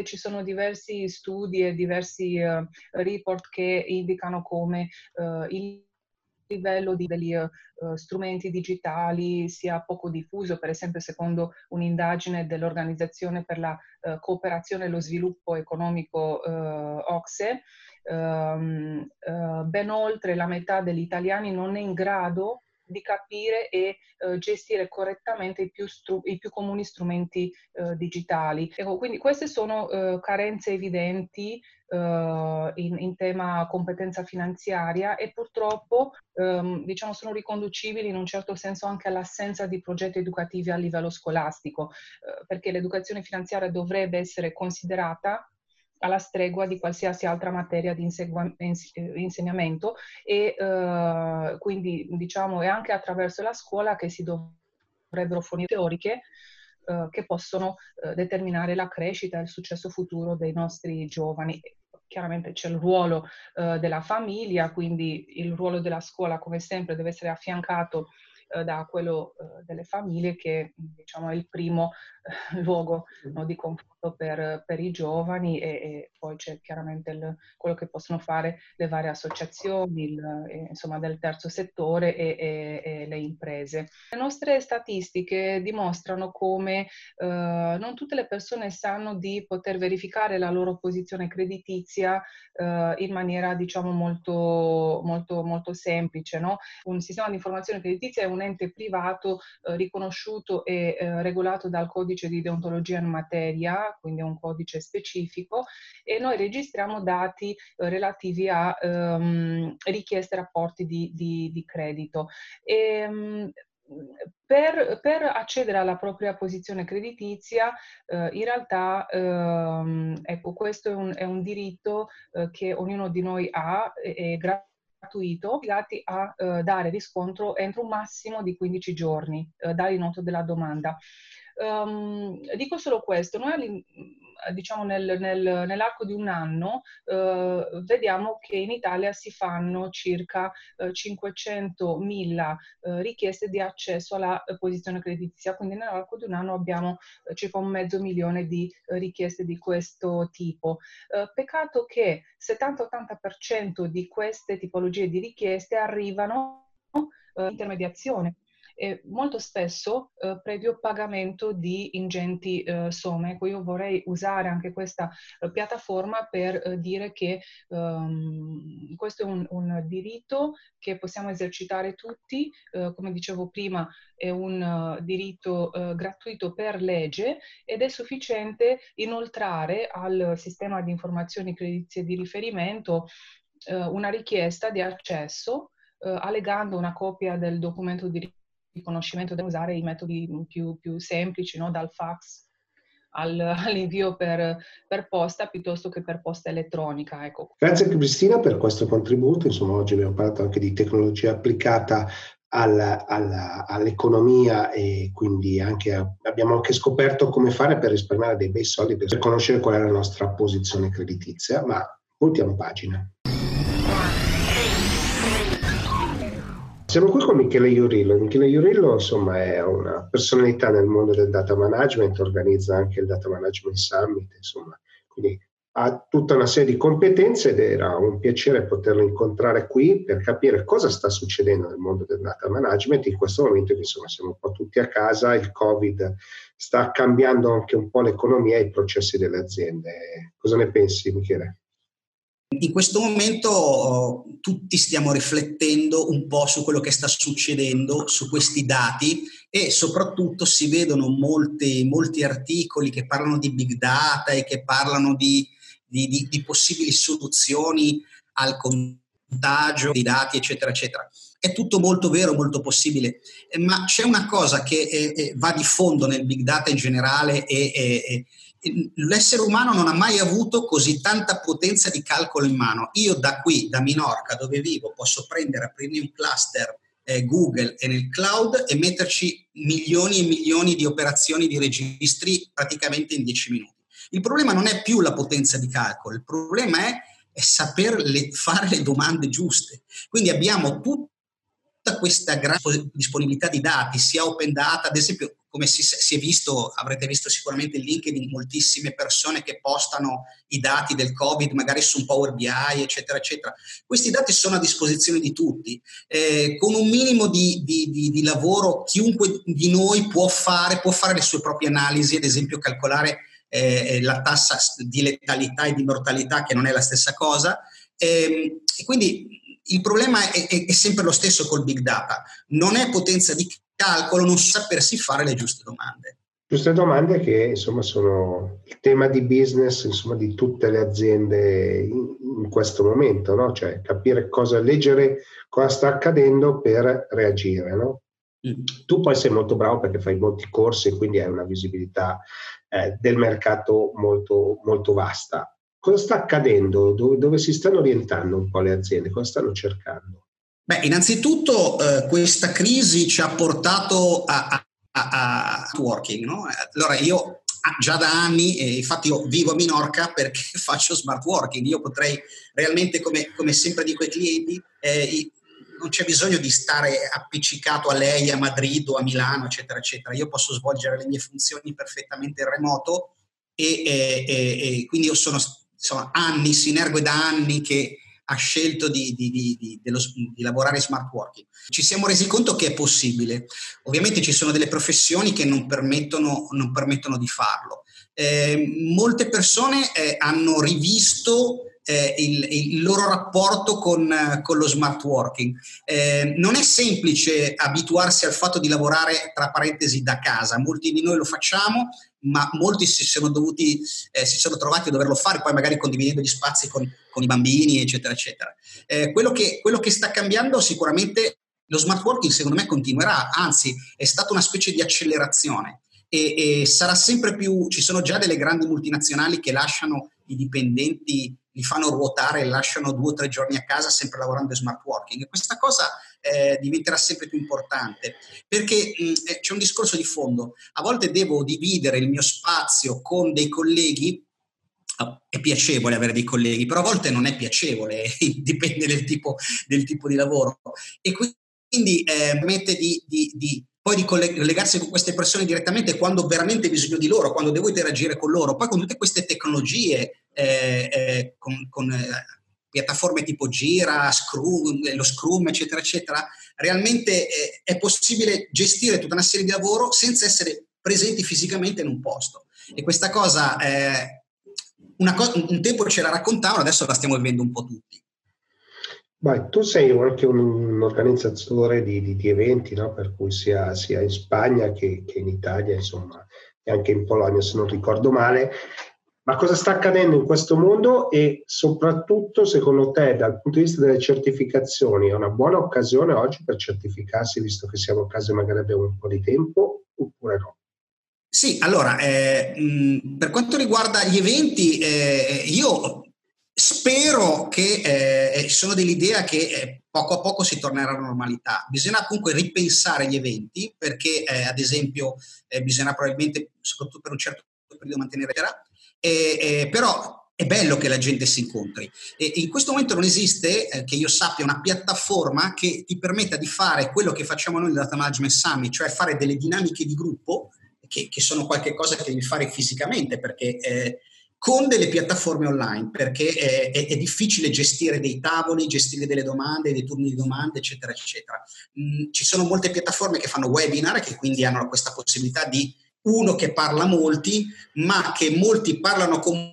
Ci sono diversi studi e diversi report che indicano come il livello di, degli uh, strumenti digitali sia poco diffuso, per esempio secondo un'indagine dell'Organizzazione per la uh, cooperazione e lo sviluppo economico uh, OXE, um, ben oltre la metà degli italiani non è in grado di capire e uh, gestire correttamente i più, stru- i più comuni strumenti uh, digitali. Ecco, quindi queste sono uh, carenze evidenti in, in, tema competenza finanziaria e purtroppo um, diciamo, sono riconducibili in un certo senso anche all'assenza di progetti educativi a livello scolastico, perché l'educazione finanziaria dovrebbe essere considerata alla stregua di qualsiasi altra materia di insegua- insegnamento e eh, quindi diciamo è anche attraverso la scuola che si dovrebbero fornire teoriche eh, che possono eh, determinare la crescita e il successo futuro dei nostri giovani. Chiaramente c'è il ruolo eh, della famiglia, quindi il ruolo della scuola come sempre deve essere affiancato eh, da quello eh, delle famiglie che diciamo, è il primo eh, luogo no, di confronto per, per, i giovani e, e poi c'è chiaramente il, quello che possono fare le varie associazioni il, insomma, del terzo settore e, e, e, le imprese. Le nostre statistiche dimostrano come eh, non tutte le persone sanno di poter verificare la loro posizione creditizia eh, in maniera diciamo molto, molto, molto semplice. No? Un sistema di informazione creditizia è un ente privato eh, riconosciuto e eh, regolato dal codice di deontologia in materia, quindi è un codice specifico, e noi registriamo dati eh, relativi a ehm, richieste e rapporti di, di, di credito. E, ehm, per, per, accedere alla propria posizione creditizia, eh, in realtà, ehm, ecco, questo è un, è un diritto eh, che ognuno di noi ha, è, è gratuito, obbligati a eh, dare riscontro entro un massimo di 15 giorni eh, dall'inoltro della domanda. Um, dico solo questo, noi diciamo nel, nel, nell'arco di un anno eh, vediamo che in Italia si fanno circa eh, 500.000 eh, richieste di accesso alla posizione creditizia, quindi nell'arco di un anno abbiamo eh, circa un mezzo milione di eh, richieste di questo tipo. peccato che 70-80% di queste tipologie di richieste arrivano in intermediazione e molto spesso eh, previo pagamento di ingenti eh, somme. Ecco, io vorrei usare anche questa eh, piattaforma per eh, dire che um, questo è un, un, diritto che possiamo esercitare tutti, eh, come dicevo prima, è un uh, diritto uh, gratuito per legge ed è sufficiente inoltrare al sistema di informazioni creditizie di riferimento una richiesta di accesso allegando una copia del documento di riconoscimento da usare i metodi più, più semplici, no? dal fax al, <laughs> all'invio per, per, posta piuttosto che per posta elettronica. Ecco. Grazie Cristina per questo contributo, insomma oggi abbiamo parlato anche di tecnologia applicata alla, alla, all'economia e quindi anche, abbiamo anche scoperto come fare per risparmiare dei bei soldi per conoscere qual è la nostra posizione creditizia, ma voltiamo pagina. Siamo qui con Michele Iurillo. Michele Iurillo, insomma, è una personalità nel mondo del data management, organizza anche il Data Management Summit, insomma, quindi ha tutta una serie di competenze ed era un piacere poterlo incontrare qui per capire cosa sta succedendo nel mondo del data management in questo momento che insomma siamo un po' tutti a casa, il Covid sta cambiando anche un po' l'economia e i processi delle aziende. Cosa ne pensi Michele? In questo momento oh, tutti stiamo riflettendo un po' su quello che sta succedendo, su questi dati e soprattutto si vedono molti, molti articoli che parlano di big data e che parlano di, di, di, di possibili soluzioni al contagio dei dati, eccetera, eccetera. È tutto molto vero, molto possibile, ma c'è una cosa che eh, va di fondo nel big data in generale e, e l'essere umano non ha mai avuto così tanta potenza di calcolo in mano. Io da qui, da Minorca, dove vivo, posso prendere, aprirmi un cluster eh, Google e nel cloud e metterci milioni e milioni di operazioni di registri praticamente in 10 minuti. Il problema non è più la potenza di calcolo, il problema è, è saper le, fare le domande giuste. Quindi abbiamo tutta questa grande disponibilità di dati, sia open data, ad esempio come si, si, è visto, avrete visto sicuramente il LinkedIn, moltissime persone che postano i dati del Covid, magari su un Power BI, eccetera, eccetera. Questi dati sono a disposizione di tutti. Eh, con un minimo di, di, di, di, lavoro, chiunque di noi può fare, può fare le sue proprie analisi, ad esempio calcolare eh, la tassa di letalità e di mortalità, che non è la stessa cosa. Eh, quindi il problema è, è, è, sempre lo stesso col big data, non è potenza di calcolo, non sapersi fare le giuste domande. Giuste domande che insomma sono il tema di business insomma, di tutte le aziende in, in questo momento, no? cioè capire cosa leggere, cosa sta accadendo per reagire. No? Mm. Tu poi sei molto bravo perché fai molti corsi e quindi hai una visibilità eh, del mercato molto, molto vasta. Cosa sta accadendo? Dove, dove si stanno orientando un po' le aziende? Cosa stanno cercando? Beh, innanzitutto eh, questa crisi ci ha portato a, a, a, working, no? Allora io già da anni, e infatti io vivo a Minorca perché <laughs> faccio smart working, io potrei realmente, come, come sempre dico ai clienti, eh, non c'è bisogno di stare appiccicato a lei a Madrid o a Milano, eccetera, eccetera. Io posso svolgere le mie funzioni perfettamente in remoto e, e, e, e quindi io sono insomma, anni, sinergo da anni che ha scelto di, di, di, dello, di, lavorare in smart working. Ci siamo resi conto che è possibile. Ovviamente ci sono delle professioni che non permettono, non permettono di farlo. Eh, molte persone eh, hanno rivisto eh, il, il, loro rapporto con, con lo smart working. Eh, non è semplice abituarsi al fatto di lavorare, tra parentesi, da casa. Molti di noi lo facciamo, ma molti si sono, dovuti, eh, si sono trovati a doverlo fare, poi magari condividendo gli spazi con, con i bambini, eccetera, eccetera. Eh, quello, che, quello che sta cambiando sicuramente lo smart working secondo me continuerà, anzi è stata una specie di accelerazione e, e, sarà sempre più, ci sono già delle grandi multinazionali che lasciano i dipendenti, li fanno ruotare lasciano due o tre giorni a casa sempre lavorando in smart working e questa cosa eh, diventerà sempre più importante perché mh, eh, c'è un discorso di fondo, a volte devo dividere il mio spazio con dei colleghi Oh, è piacevole avere dei colleghi, però a volte non è piacevole, <laughs> dipende del tipo, del tipo di lavoro. E quindi eh, di, di, di, poi di collegarsi con queste persone direttamente quando veramente bisogno di loro, quando devo interagire con loro. Poi con tutte queste tecnologie, eh, eh, con, con eh, piattaforme tipo Gira, Scrum, lo Scrum, eccetera, eccetera, realmente eh, è possibile gestire tutta una serie di lavoro senza essere presenti fisicamente in un posto. E questa cosa, eh, co- un tempo ce la raccontavano, adesso la stiamo vivendo un po' tutti. Beh, tu sei anche un, un organizzatore di, di, di eventi, no? per cui sia, sia in Spagna che, che, in Italia, insomma, e anche in Polonia, se non ricordo male. Ma cosa sta accadendo in questo mondo e soprattutto, secondo te, dal punto di vista delle certificazioni, è una buona occasione oggi per certificarsi, visto che siamo a casa e magari abbiamo un po' di tempo, oppure no? Sì, allora, eh, mh, per quanto riguarda gli eventi, eh, io spero che eh, sono dell'idea che eh, poco a poco si tornerà alla normalità. Bisogna comunque ripensare gli eventi perché, eh, ad esempio, eh, bisogna probabilmente, soprattutto per un certo periodo, mantenere eh, però è bello che la gente si incontri. E in questo momento non esiste, eh, che io sappia, una piattaforma che ti permetta di fare quello che facciamo noi nel Data Management Summit, cioè fare delle dinamiche di gruppo che, che sono qualcosa che devi fare fisicamente, perché eh, con delle piattaforme online, perché è, è, è, difficile gestire dei tavoli, gestire delle domande, dei turni di domande, eccetera, eccetera. Mm, ci sono molte piattaforme che fanno webinar, che quindi hanno questa possibilità di uno che parla molti, ma che molti parlano con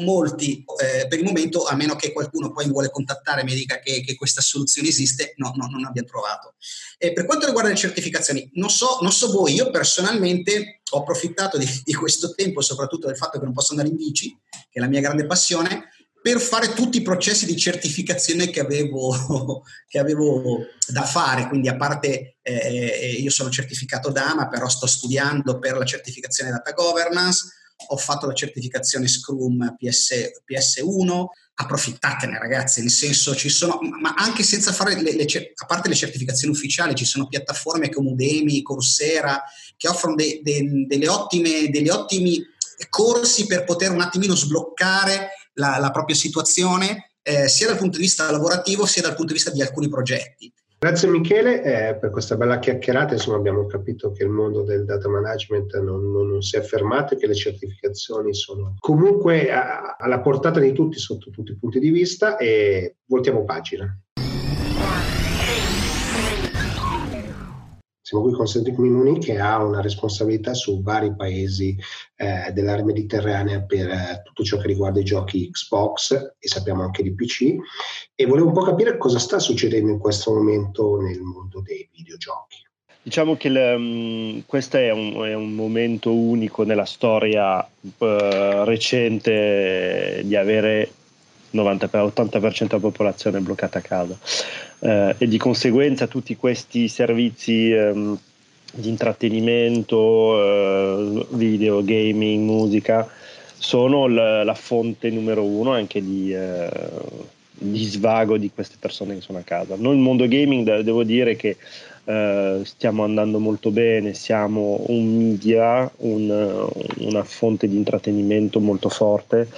molti eh, per il momento, a meno che qualcuno poi vuole contattare e mi dica che, che questa soluzione esiste, no, no, non abbiamo trovato. E per quanto riguarda le certificazioni, non so, non so voi, io personalmente ho approfittato di, di questo tempo, soprattutto del fatto che non posso andare in bici, che è la mia grande passione, per fare tutti i processi di certificazione che avevo, <laughs> che avevo da fare. Quindi, a parte eh, eh io sono certificato DAMA, però sto studiando per la certificazione data governance ho fatto la certificazione Scrum PS, PS1, approfittatene ragazzi, nel senso ci sono, ma anche senza fare, le, le, a parte le certificazioni ufficiali, ci sono piattaforme come Udemy, Coursera, che offrono de, de, delle ottime, degli ottimi corsi per poter un attimino sbloccare la, la propria situazione, eh, sia dal punto di vista lavorativo sia dal punto di vista di alcuni progetti. Grazie Michele eh, per questa bella chiacchierata, insomma abbiamo capito che il mondo del data management non, non, non si è fermato e che le certificazioni sono comunque a, alla portata di tutti sotto tutti i punti di vista e voltiamo pagina. Siamo qui con Cedric Minuni che ha una responsabilità su vari paesi eh, dell'area mediterranea per eh, tutto ciò che riguarda i giochi Xbox e sappiamo anche di PC e volevo un po' capire cosa sta succedendo in questo momento nel mondo dei videogiochi. Diciamo che le, um, questo è un, è un, momento unico nella storia uh, recente di avere 90 80% della popolazione bloccata a casa eh, e di conseguenza tutti questi servizi ehm, di intrattenimento, eh, video, gaming, musica sono la, la, fonte numero uno anche di, eh, di, svago di queste persone che sono a casa. Noi il mondo gaming devo dire che eh, stiamo andando molto bene, siamo un media, un, una fonte di intrattenimento molto forte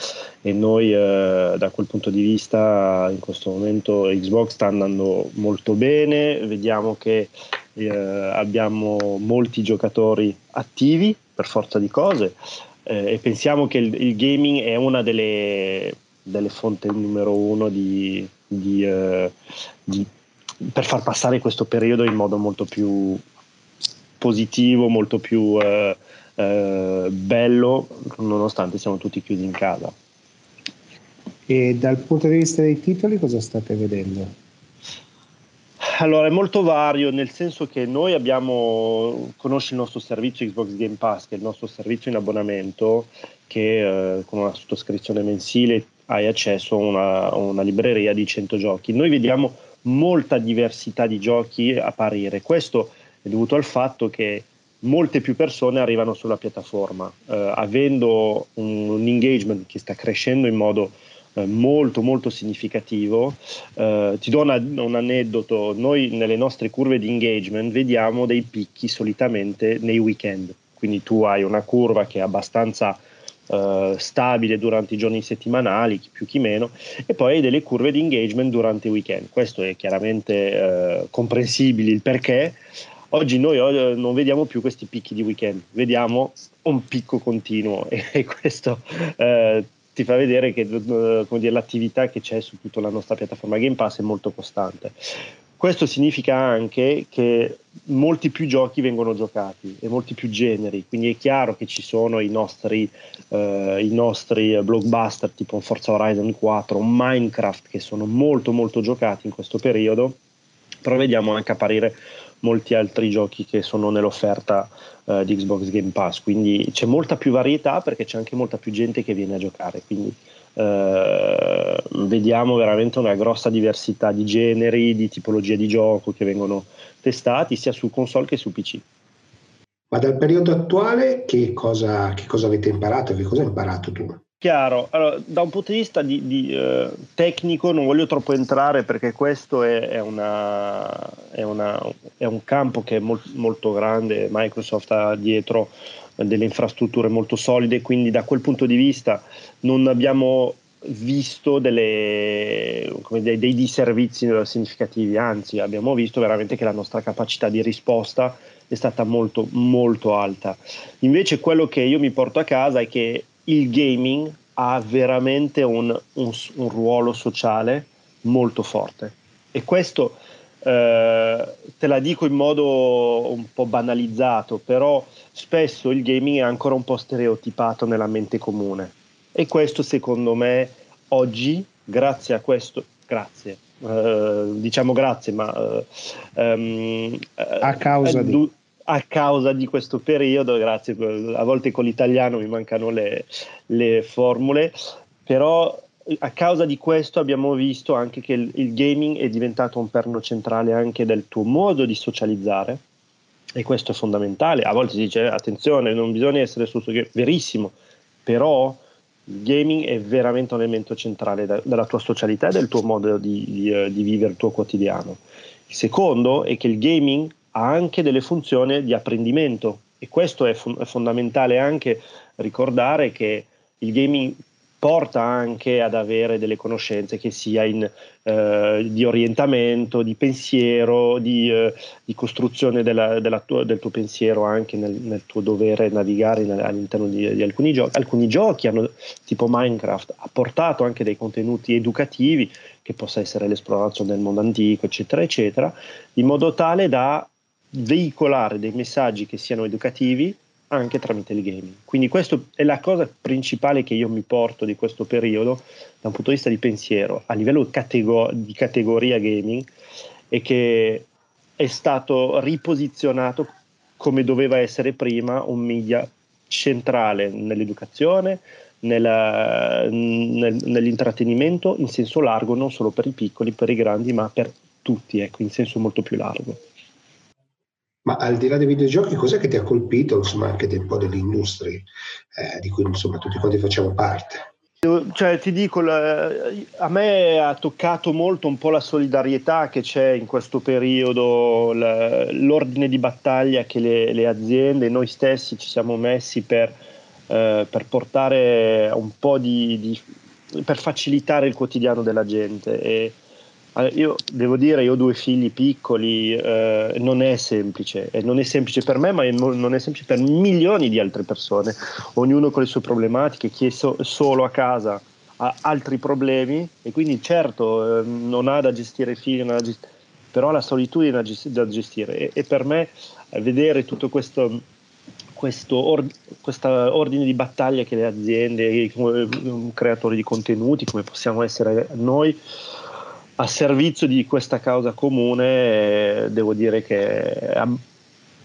e noi eh, da quel punto di vista in questo momento Xbox sta andando molto bene, vediamo che eh, abbiamo molti giocatori attivi per forza di cose eh, e pensiamo che il, il, gaming è una delle, delle fonti numero uno di, di, eh, di per far passare questo periodo in modo molto più positivo, molto più eh, eh, bello, nonostante siamo tutti chiusi in casa. E dal punto di vista dei titoli cosa state vedendo? Allora, è molto vario, nel senso che noi abbiamo, conosci il nostro servizio Xbox Game Pass, che è il nostro servizio in abbonamento, che eh, con una sottoscrizione mensile hai accesso a una, una libreria di 100 giochi. Noi vediamo molta diversità di giochi apparire. Questo è dovuto al fatto che molte più persone arrivano sulla piattaforma, eh, avendo un, un, engagement che sta crescendo in modo eh, molto molto significativo. Eh, ti do una, un aneddoto, noi nelle nostre curve di engagement vediamo dei picchi solitamente nei weekend, quindi tu hai una curva che è abbastanza uh, stabile durante i giorni settimanali, chi più chi meno, e poi delle curve di engagement durante i weekend. Questo è chiaramente uh, comprensibile il perché. Oggi noi uh, non vediamo più questi picchi di weekend, vediamo un picco continuo <laughs> e, questo ti fa vedere che dire, l'attività che c'è su tutta la nostra piattaforma Game Pass è molto costante. Questo significa anche che molti più giochi vengono giocati e molti più generi, quindi è chiaro che ci sono i nostri, eh, i nostri blockbuster tipo Forza Horizon 4, Minecraft che sono molto molto giocati in questo periodo, però vediamo anche apparire molti altri giochi che sono nell'offerta uh, di Xbox Game Pass, quindi c'è molta più varietà perché c'è anche molta più gente che viene a giocare, quindi uh, vediamo veramente una grossa diversità di generi, di tipologie di gioco che vengono testati sia su console che su PC. Ma dal periodo attuale che cosa, che cosa avete imparato? Che cosa hai imparato tu? Chiaro, allora, da un punto di vista di, di, eh, tecnico non voglio troppo entrare perché questo è, è, una, è, una, è un campo che è molt, molto grande, Microsoft ha dietro delle infrastrutture molto solide, quindi da quel punto di vista non abbiamo visto delle, dei, dei disservizi significativi, anzi abbiamo visto veramente che la nostra capacità di risposta è stata molto molto alta. Invece quello che io mi porto a casa è che il gaming ha veramente un, un, un ruolo sociale molto forte e questo eh, te la dico in modo un po' banalizzato, però spesso il gaming è ancora un po' stereotipato nella mente comune. E questo secondo me oggi, grazie a questo, grazie, eh, diciamo grazie, ma eh, um, a causa eh, di. a causa di questo periodo, grazie, a volte con l'italiano mi mancano le, le formule, però a causa di questo abbiamo visto anche che il, il, gaming è diventato un perno centrale anche del tuo modo di socializzare e questo è fondamentale. A volte si dice attenzione, non bisogna essere su verissimo, però il gaming è veramente un elemento centrale da, della tua socialità e del tuo modo di, di, eh, di vivere il tuo quotidiano. Il secondo è che il gaming ha anche delle funzioni di apprendimento e questo è, fon- è fondamentale anche ricordare che il gaming porta anche ad avere delle conoscenze che sia in, eh, di orientamento, di pensiero, di, eh, di costruzione della, della tua, del tuo pensiero anche nel, nel tuo dovere navigare in, all'interno di, di, alcuni giochi. Alcuni giochi hanno, tipo Minecraft ha portato anche dei contenuti educativi che possa essere l'esplorazione del mondo antico, eccetera, eccetera, in modo tale da veicolare dei messaggi che siano educativi anche tramite il gaming. Quindi questa è la cosa principale che io mi porto di questo periodo da un punto di vista di pensiero a livello catego- di categoria gaming e che è stato riposizionato come doveva essere prima un media centrale nell'educazione, nella, nel, nell'intrattenimento in senso largo, non solo per i piccoli, per i grandi, ma per tutti, ecco, in senso molto più largo. Ma al di là dei videogiochi, cos'è che ti ha colpito, insomma, anche un po' dell'industria eh, di cui insomma tutti quanti facciamo parte? Cioè, ti dico, a me ha toccato molto un po' la solidarietà che c'è in questo periodo, l'ordine di battaglia che le, le aziende, noi stessi ci siamo messi per, eh, per portare un po' di, di, per facilitare il quotidiano della gente. E, io devo dire, io ho due figli piccoli, eh, non è semplice, e non è semplice per me, ma non è semplice per milioni di altre persone, ognuno con le sue problematiche, chi è so- solo a casa ha altri problemi e quindi certo eh, non ha da gestire figli, gest- però la solitudine da, da gestire. E-, e, per me eh, vedere tutto questo, questo or- ordine di battaglia che le aziende, come creatori di contenuti, come possiamo essere noi, a servizio di questa causa comune, devo dire che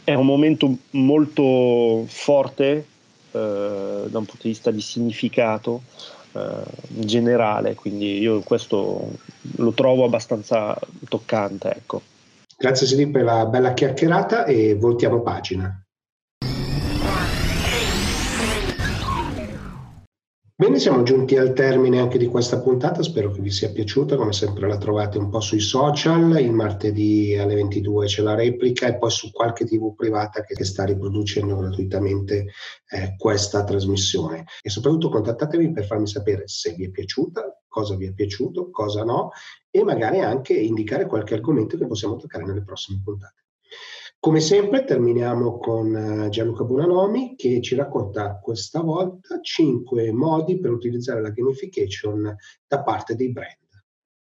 è un momento molto forte eh, da un punto di vista di significato eh, generale, quindi io questo lo trovo abbastanza toccante. Ecco. Grazie Siri per la bella chiacchierata e voltiamo pagina. Bene, siamo giunti al termine anche di questa puntata, spero che vi sia piaciuta, come sempre la trovate un po' sui social, il martedì alle 22 c'è la replica e poi su qualche tv privata che sta riproducendo gratuitamente eh, questa trasmissione. E soprattutto contattatemi per farmi sapere se vi è piaciuta, cosa vi è piaciuto, cosa no e magari anche indicare qualche argomento che possiamo toccare nelle prossime puntate. Come sempre terminiamo con eh, Gianluca Bonanomi che ci racconta questa volta 5 modi per utilizzare la gamification da parte dei brand.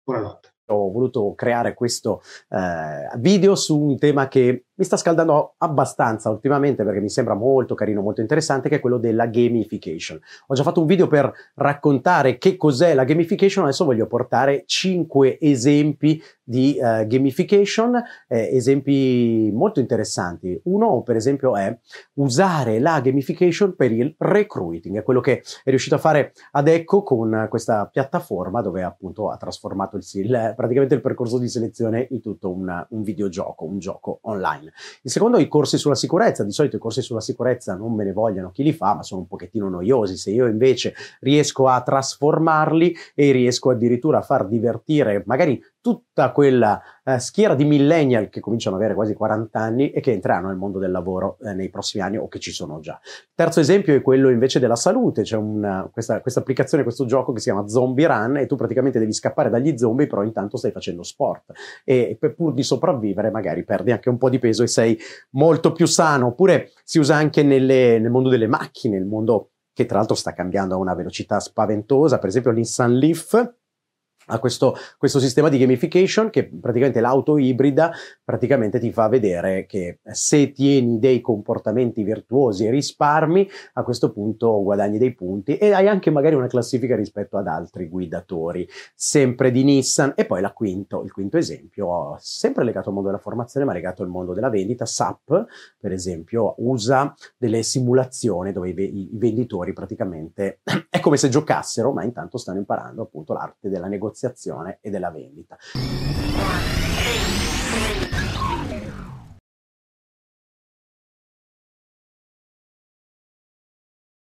Buonanotte ho voluto creare questo eh, video su un tema che mi sta scaldando abbastanza ultimamente perché mi sembra molto carino, molto interessante, che è quello della gamification. Ho già fatto un video per raccontare che cos'è la gamification, adesso voglio portare 5 esempi di uh, gamification, eh, esempi molto interessanti. Uno, per esempio, è usare la gamification per il recruiting, è quello che è riuscito a fare Adecco con questa piattaforma dove appunto ha trasformato il, il, praticamente il percorso di selezione in tutto un, un videogioco, un gioco online online. Il secondo è i corsi sulla sicurezza. Di solito i corsi sulla sicurezza non me ne vogliono chi li fa, ma sono un pochettino noiosi. Se io invece riesco a trasformarli e riesco addirittura a far divertire magari tutta quella eh, schiera di millennial che cominciano ad avere quasi 40 anni e che entreranno nel mondo del lavoro eh, nei prossimi anni o che ci sono già. Terzo esempio è quello invece della salute, c'è una, questa, applicazione, questo gioco che si chiama Zombie Run e tu praticamente devi scappare dagli zombie, però intanto stai facendo sport e per pur di sopravvivere magari perdi anche un po' di peso e sei molto più sano. Oppure si usa anche nelle, nel mondo delle macchine, il mondo che tra l'altro sta cambiando a una velocità spaventosa, per esempio l'Insan Leaf a questo, questo, sistema di gamification che praticamente l'auto ibrida praticamente ti fa vedere che se tieni dei comportamenti virtuosi e risparmi a questo punto guadagni dei punti e hai anche magari una classifica rispetto ad altri guidatori sempre di Nissan e poi quinto, il quinto esempio sempre legato al mondo della formazione ma legato al mondo della vendita SAP per esempio usa delle simulazioni dove i, i venditori praticamente <clears throat> è come se giocassero ma intanto stanno imparando appunto l'arte della negoziazione negoziazione e della vendita.